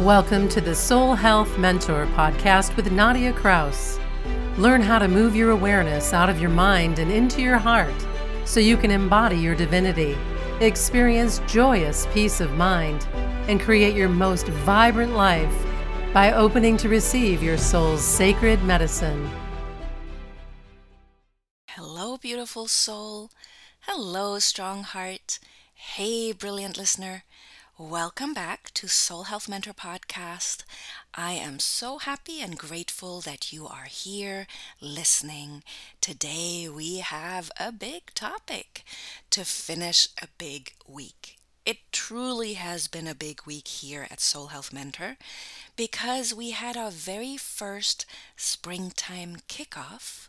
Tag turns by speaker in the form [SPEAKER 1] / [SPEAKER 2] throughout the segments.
[SPEAKER 1] Welcome to the Soul Health Mentor podcast with Nadia Kraus. Learn how to move your awareness out of your mind and into your heart so you can embody your divinity, experience joyous peace of mind, and create your most vibrant life by opening to receive your soul's sacred medicine.
[SPEAKER 2] Hello, beautiful soul. Hello, strong heart. Hey, brilliant listener. Welcome back to Soul Health Mentor Podcast. I am so happy and grateful that you are here listening. Today we have a big topic to finish a big week. It truly has been a big week here at Soul Health Mentor because we had our very first springtime kickoff,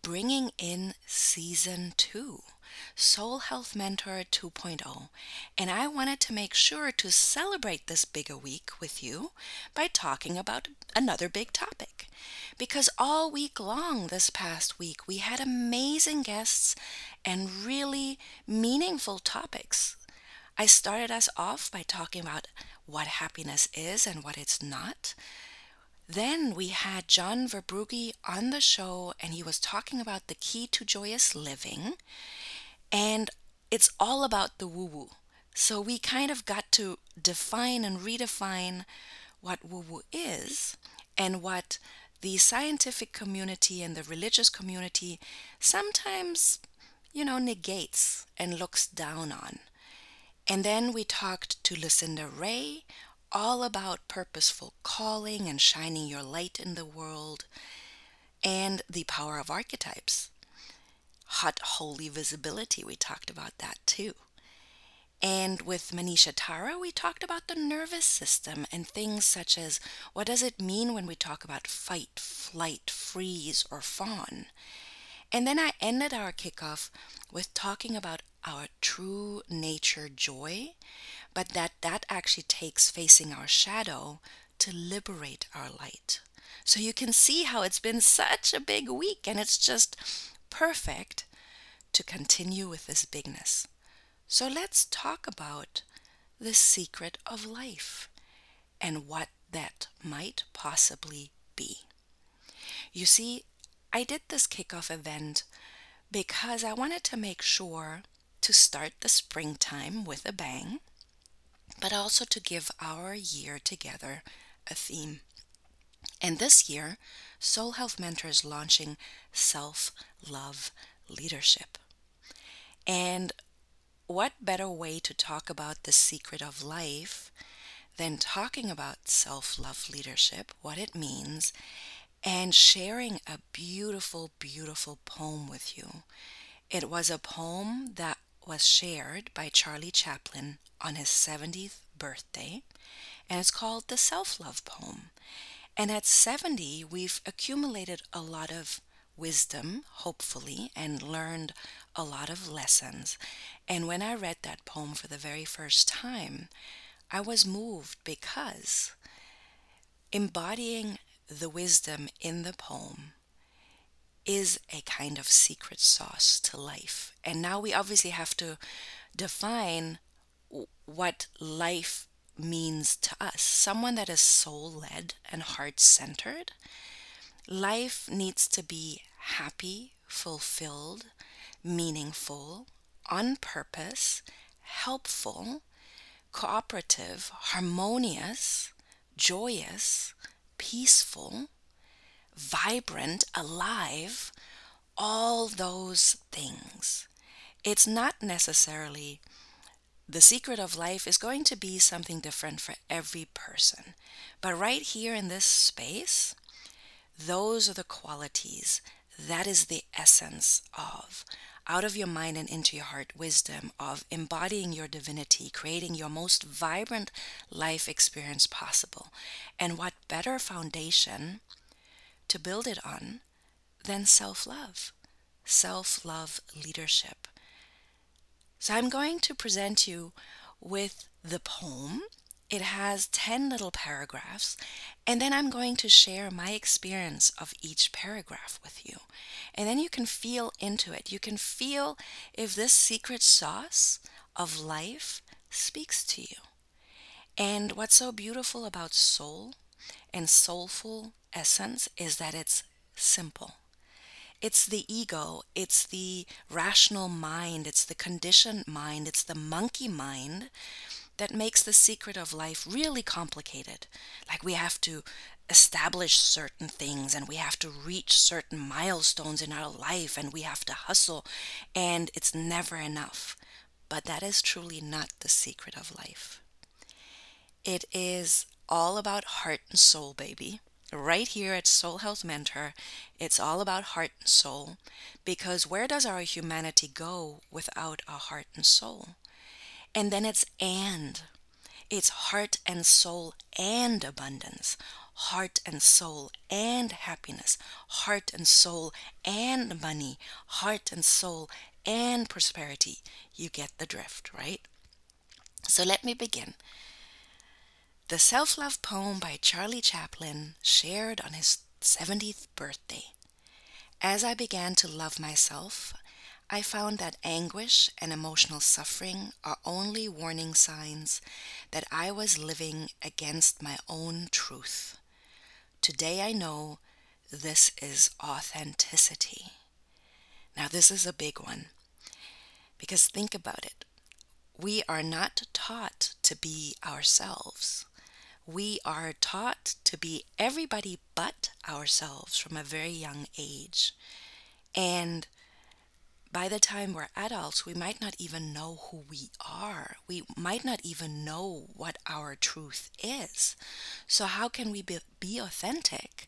[SPEAKER 2] bringing in season two. Soul Health Mentor 2.0, and I wanted to make sure to celebrate this bigger week with you by talking about another big topic. Because all week long this past week, we had amazing guests and really meaningful topics. I started us off by talking about what happiness is and what it's not. Then we had John Verbrugge on the show, and he was talking about the key to joyous living. And it's all about the woo woo. So we kind of got to define and redefine what woo woo is and what the scientific community and the religious community sometimes, you know, negates and looks down on. And then we talked to Lucinda Ray all about purposeful calling and shining your light in the world and the power of archetypes hot holy visibility. We talked about that too. And with Manisha Tara, we talked about the nervous system and things such as what does it mean when we talk about fight, flight, freeze, or fawn. And then I ended our kickoff with talking about our true nature joy, but that that actually takes facing our shadow to liberate our light. So you can see how it's been such a big week and it's just perfect to continue with this bigness. So let's talk about the secret of life and what that might possibly be. You see, I did this kickoff event because I wanted to make sure to start the springtime with a bang, but also to give our year together a theme. And this year, Soul Health Mentor is launching Self Love Leadership. And what better way to talk about the secret of life than talking about self love leadership, what it means, and sharing a beautiful, beautiful poem with you? It was a poem that was shared by Charlie Chaplin on his 70th birthday, and it's called the Self Love Poem. And at 70, we've accumulated a lot of wisdom, hopefully, and learned a lot of lessons. And when I read that poem for the very first time, I was moved because embodying the wisdom in the poem is a kind of secret sauce to life. And now we obviously have to define what life means to us. Someone that is soul led and heart centered. Life needs to be happy, fulfilled, meaningful, on purpose, helpful, cooperative, harmonious, joyous, peaceful, vibrant, alive, all those things. It's not necessarily the secret of life is going to be something different for every person. But right here in this space, those are the qualities. That is the essence of out of your mind and into your heart wisdom of embodying your divinity, creating your most vibrant life experience possible. And what better foundation to build it on than self love, self love leadership. So I'm going to present you with the poem. It has 10 little paragraphs, and then I'm going to share my experience of each paragraph with you. And then you can feel into it. You can feel if this secret sauce of life speaks to you. And what's so beautiful about soul and soulful essence is that it's simple. It's the ego, it's the rational mind, it's the conditioned mind, it's the monkey mind that makes the secret of life really complicated. Like we have to establish certain things and we have to reach certain milestones in our life and we have to hustle and it's never enough. But that is truly not the secret of life. It is all about heart and soul, baby. Right here at Soul Health Mentor, it's all about heart and soul because where does our humanity go without a heart and soul? And then it's and. It's heart and soul and abundance, heart and soul and happiness, heart and soul and money, heart and soul and prosperity. You get the drift, right? So let me begin. The self love poem by Charlie Chaplin, shared on his 70th birthday. As I began to love myself, I found that anguish and emotional suffering are only warning signs that I was living against my own truth. Today I know this is authenticity. Now, this is a big one because think about it. We are not taught to be ourselves. We are taught to be everybody but ourselves from a very young age. And by the time we're adults, we might not even know who we are. We might not even know what our truth is. So, how can we be, be authentic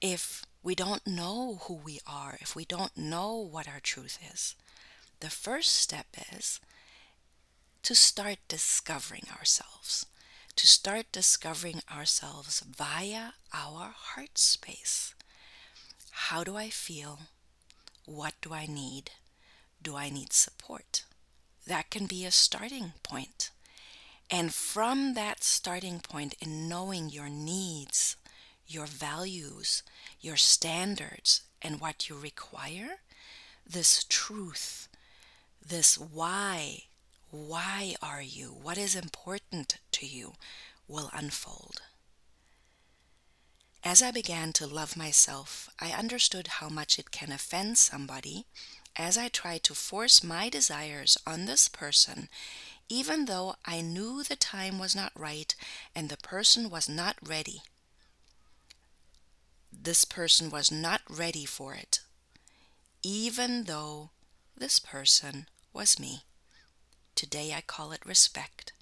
[SPEAKER 2] if we don't know who we are, if we don't know what our truth is? The first step is to start discovering ourselves, to start discovering ourselves via our heart space. How do I feel? What do I need? Do I need support? That can be a starting point. And from that starting point, in knowing your needs, your values, your standards, and what you require, this truth, this why, why are you, what is important to you, will unfold. As I began to love myself, I understood how much it can offend somebody as I tried to force my desires on this person, even though I knew the time was not right and the person was not ready. This person was not ready for it, even though this person was me. Today I call it respect.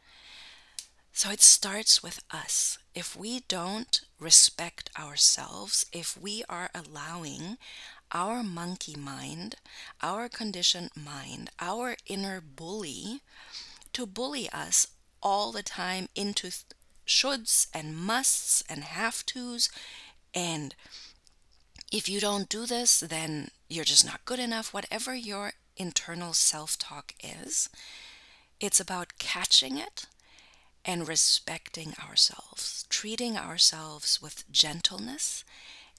[SPEAKER 2] So it starts with us. If we don't respect ourselves, if we are allowing our monkey mind, our conditioned mind, our inner bully to bully us all the time into th- shoulds and musts and have tos. And if you don't do this, then you're just not good enough, whatever your internal self talk is. It's about catching it and respecting ourselves, treating ourselves with gentleness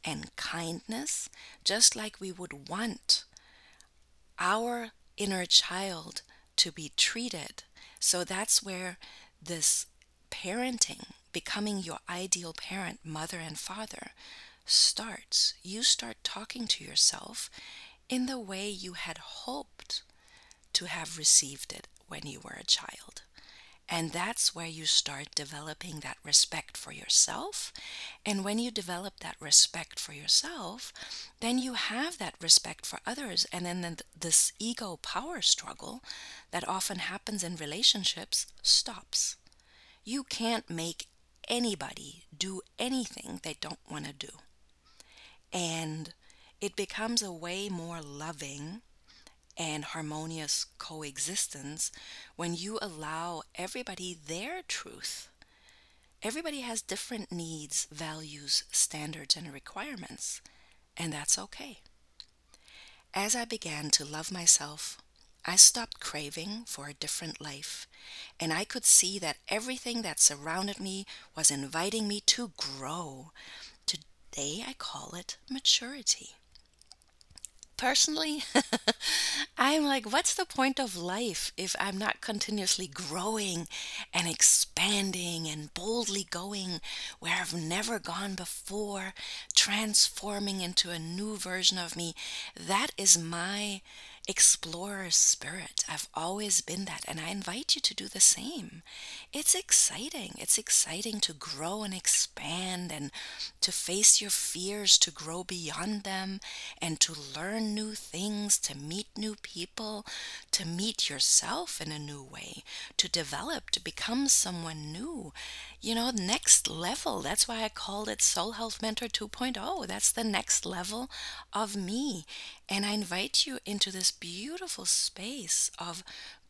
[SPEAKER 2] and kindness, just like we would want our inner child to be treated. So that's where this parenting, becoming your ideal parent, mother and father, starts. You start talking to yourself in the way you had hoped to have received it when you were a child. And that's where you start developing that respect for yourself. And when you develop that respect for yourself, then you have that respect for others. And then this ego power struggle that often happens in relationships stops. You can't make anybody do anything they don't want to do. And it becomes a way more loving and harmonious coexistence when you allow everybody their truth. Everybody has different needs, values, standards, and requirements, and that's okay. As I began to love myself, I stopped craving for a different life, and I could see that everything that surrounded me was inviting me to grow. Today I call it maturity. Personally, I'm like, what's the point of life if I'm not continuously growing and expanding and boldly going where I've never gone before, transforming into a new version of me? That is my explorer spirit. I've always been that, and I invite you to do the same. It's exciting. It's exciting to grow and expand and to face your fears, to grow beyond them, and to learn new things, to meet new people, to meet yourself in a new way, to develop, to become someone new. You know, next level. That's why I called it Soul Health Mentor 2.0. That's the next level of me. And I invite you into this beautiful space of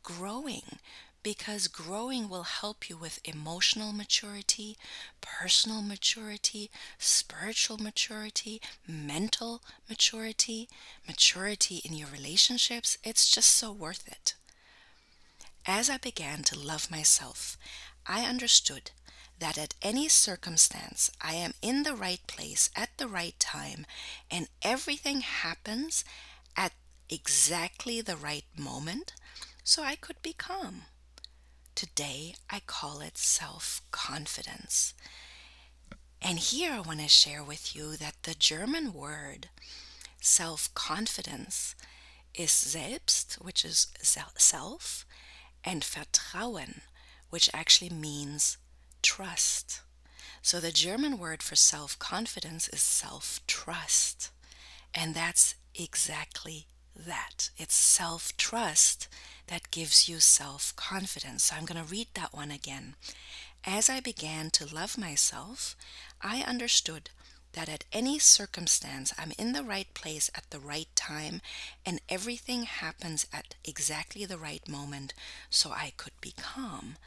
[SPEAKER 2] growing because growing will help you with emotional maturity, personal maturity, spiritual maturity, mental maturity, maturity in your relationships. It's just so worth it. As I began to love myself, I understood that at any circumstance I am in the right place at the right time and everything happens at exactly the right moment so I could be calm. Today I call it self confidence. And here I want to share with you that the German word self confidence is selbst, which is self, and Vertrauen, which actually means trust. So the German word for self confidence is self trust. And that's exactly that. It's self trust that gives you self confidence. So I'm going to read that one again. As I began to love myself, I understood that at any circumstance I'm in the right place at the right time and everything happens at exactly the right moment so I could be calm.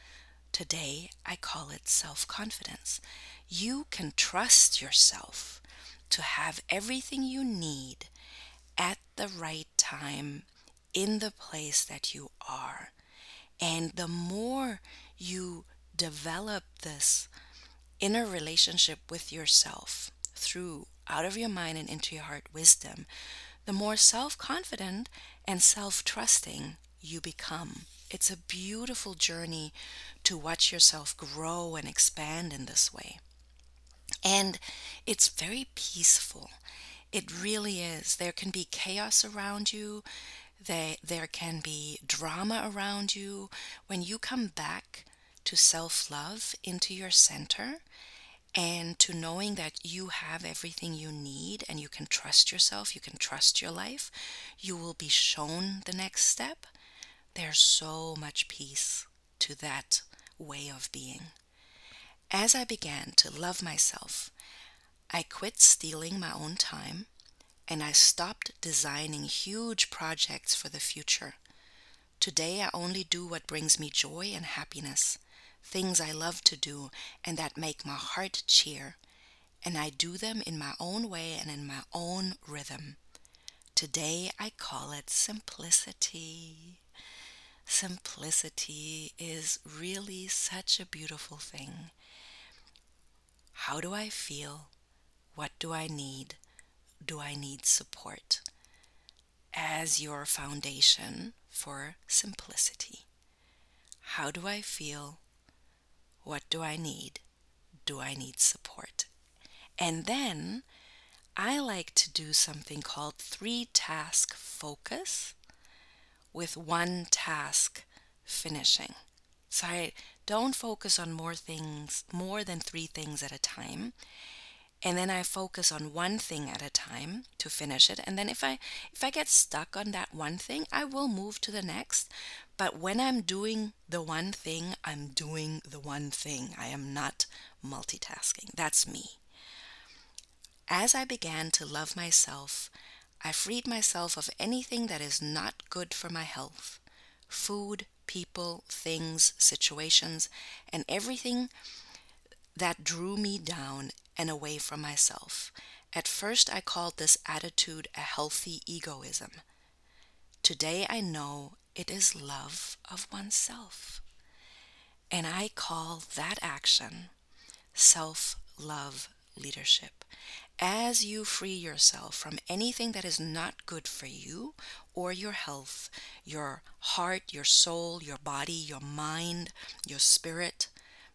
[SPEAKER 2] Today, I call it self confidence. You can trust yourself to have everything you need at the right time in the place that you are. And the more you develop this inner relationship with yourself through out of your mind and into your heart wisdom, the more self confident and self trusting you become. It's a beautiful journey to watch yourself grow and expand in this way. And it's very peaceful. It really is. There can be chaos around you. There, there can be drama around you. When you come back to self love, into your center, and to knowing that you have everything you need and you can trust yourself, you can trust your life, you will be shown the next step. There's so much peace to that way of being. As I began to love myself, I quit stealing my own time and I stopped designing huge projects for the future. Today I only do what brings me joy and happiness, things I love to do and that make my heart cheer, and I do them in my own way and in my own rhythm. Today I call it simplicity. Simplicity is really such a beautiful thing. How do I feel? What do I need? Do I need support? As your foundation for simplicity. How do I feel? What do I need? Do I need support? And then I like to do something called three task focus with one task finishing. So I don't focus on more things, more than three things at a time. And then I focus on one thing at a time to finish it. And then if I if I get stuck on that one thing, I will move to the next. But when I'm doing the one thing, I'm doing the one thing. I am not multitasking. That's me. As I began to love myself, I freed myself of anything that is not good for my health food, people, things, situations, and everything that drew me down and away from myself. At first, I called this attitude a healthy egoism. Today, I know it is love of oneself. And I call that action self love leadership. As you free yourself from anything that is not good for you or your health, your heart, your soul, your body, your mind, your spirit,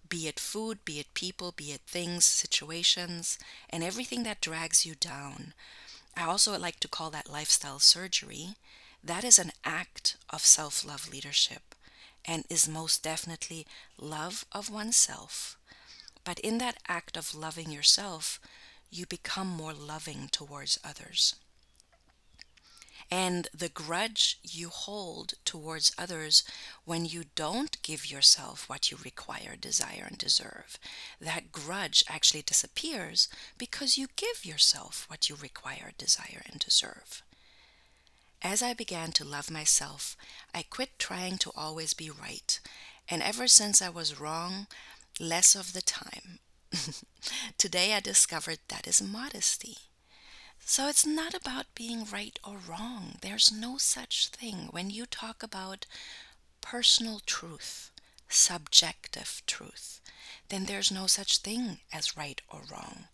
[SPEAKER 2] be it food, be it people, be it things, situations, and everything that drags you down. I also like to call that lifestyle surgery. That is an act of self love leadership and is most definitely love of oneself. But in that act of loving yourself, you become more loving towards others. And the grudge you hold towards others when you don't give yourself what you require, desire, and deserve, that grudge actually disappears because you give yourself what you require, desire, and deserve. As I began to love myself, I quit trying to always be right. And ever since I was wrong, less of the time. Today I discovered that is modesty. So it's not about being right or wrong. There's no such thing. When you talk about personal truth, subjective truth, then there's no such thing as right or wrong.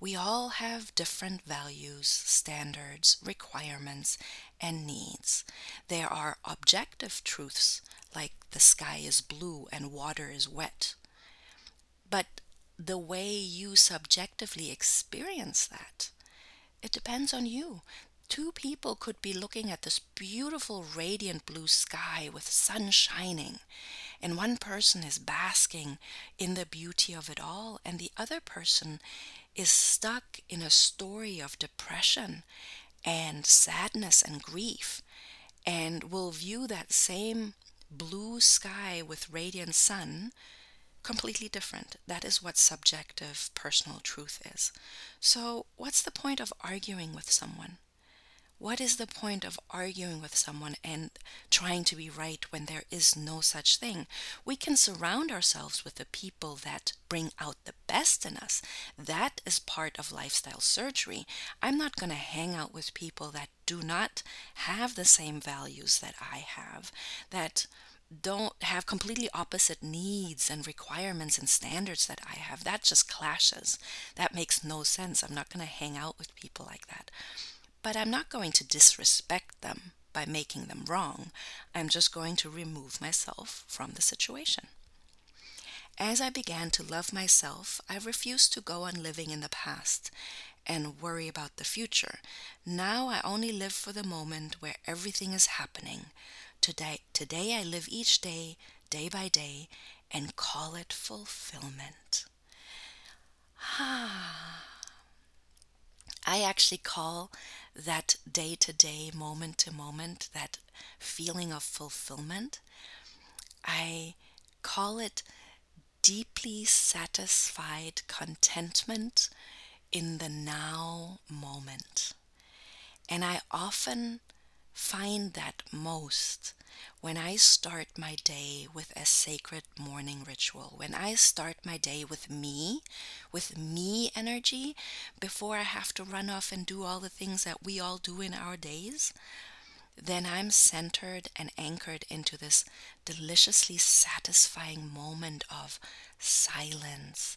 [SPEAKER 2] We all have different values, standards, requirements, and needs. There are objective truths like the sky is blue and water is wet. But the way you subjectively experience that, it depends on you. Two people could be looking at this beautiful, radiant blue sky with sun shining, and one person is basking in the beauty of it all, and the other person is stuck in a story of depression and sadness and grief and will view that same blue sky with radiant sun completely different. That is what subjective personal truth is. So, what's the point of arguing with someone? What is the point of arguing with someone and trying to be right when there is no such thing? We can surround ourselves with the people that bring out the best in us. That is part of lifestyle surgery. I'm not going to hang out with people that do not have the same values that I have, that don't have completely opposite needs and requirements and standards that I have. That just clashes. That makes no sense. I'm not going to hang out with people like that. But I'm not going to disrespect them by making them wrong. I'm just going to remove myself from the situation. As I began to love myself, I refused to go on living in the past and worry about the future. Now I only live for the moment where everything is happening. Today, today I live each day, day by day, and call it fulfillment. Ah. I actually call that day to day, moment to moment, that feeling of fulfillment, I call it deeply satisfied contentment in the now moment. And I often find that most when I start my day with a sacred morning ritual, when I start my day with me, with me energy, before I have to run off and do all the things that we all do in our days, then I'm centered and anchored into this deliciously satisfying moment of silence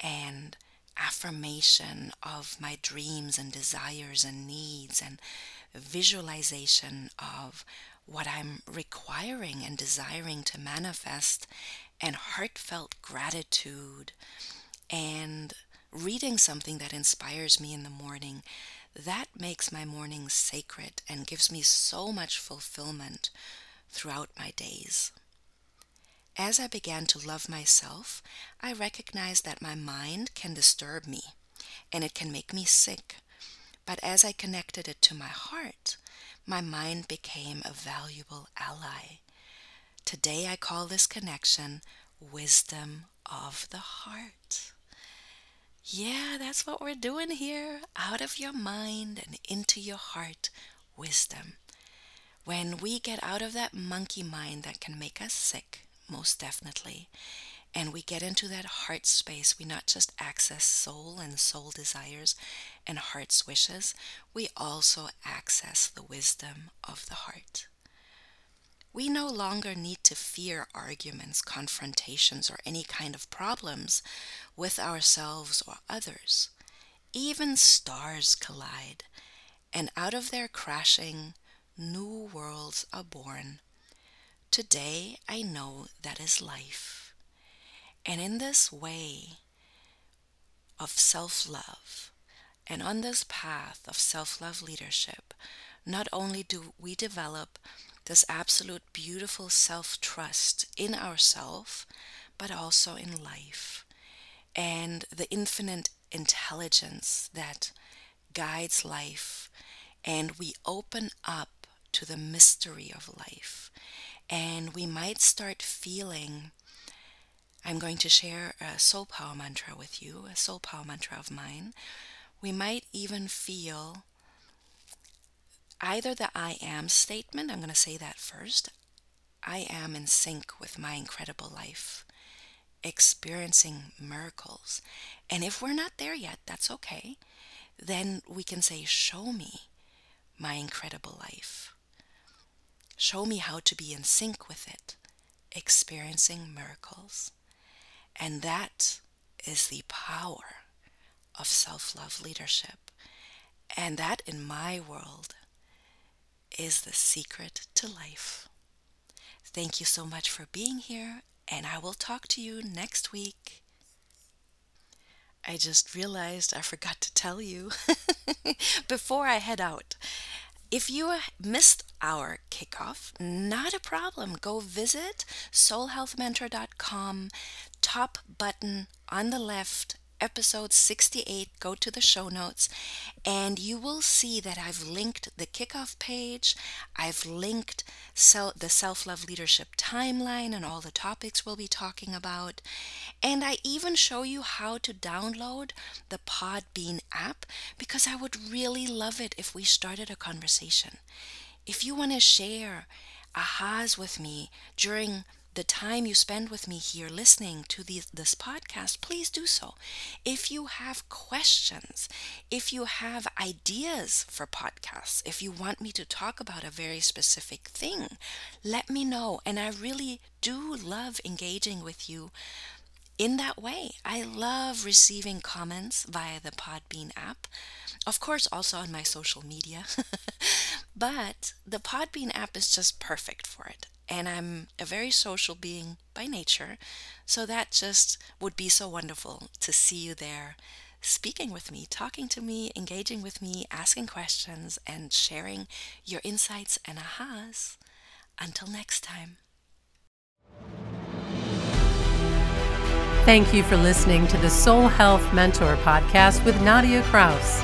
[SPEAKER 2] and affirmation of my dreams and desires and needs and visualization of what I'm requiring and desiring to manifest, and heartfelt gratitude, and reading something that inspires me in the morning, that makes my mornings sacred and gives me so much fulfillment throughout my days. As I began to love myself, I recognized that my mind can disturb me and it can make me sick. But as I connected it to my heart, my mind became a valuable ally. Today I call this connection wisdom of the heart. Yeah, that's what we're doing here. Out of your mind and into your heart, wisdom. When we get out of that monkey mind that can make us sick, most definitely, and we get into that heart space, we not just access soul and soul desires and heart's wishes, we also access the wisdom of the heart. we no longer need to fear arguments, confrontations, or any kind of problems with ourselves or others. Even stars collide, and out of their crashing, new worlds are born. Today I know that is life. And in this way of self love, and on this path of self love leadership, not only do we develop this absolute beautiful self trust in ourself, but also in life, and the infinite intelligence that guides life, and we open up to the mystery of life, and we might start feeling. I'm going to share a soul power mantra with you, a soul power mantra of mine. We might even feel either the I am statement, I'm going to say that first. I am in sync with my incredible life, experiencing miracles. And if we're not there yet, that's okay. Then we can say, Show me my incredible life. Show me how to be in sync with it, experiencing miracles. And that is the power of self love leadership. And that, in my world, is the secret to life. Thank you so much for being here, and I will talk to you next week. I just realized I forgot to tell you before I head out. If you missed our kickoff, not a problem. Go visit soulhealthmentor.com, top button on the left, episode 68, go to the show notes, and you will see that I've linked the kickoff page. I've linked sel- the self love leadership timeline and all the topics we'll be talking about. And I even show you how to download the Podbean app because I would really love it if we started a conversation. If you want to share ahas with me during the time you spend with me here listening to this podcast, please do so. If you have questions, if you have ideas for podcasts, if you want me to talk about a very specific thing, let me know. And I really do love engaging with you in that way. I love receiving comments via the Podbean app. Of course, also on my social media. but the Podbean app is just perfect for it. And I'm a very social being by nature. So that just would be so wonderful to see you there speaking with me, talking to me, engaging with me, asking questions, and sharing your insights and ahas. Until next time.
[SPEAKER 1] Thank you for listening to the Soul Health Mentor podcast with Nadia Kraus.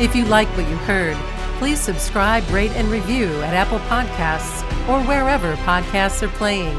[SPEAKER 1] If you like what you heard, please subscribe, rate, and review at Apple Podcasts or wherever podcasts are playing.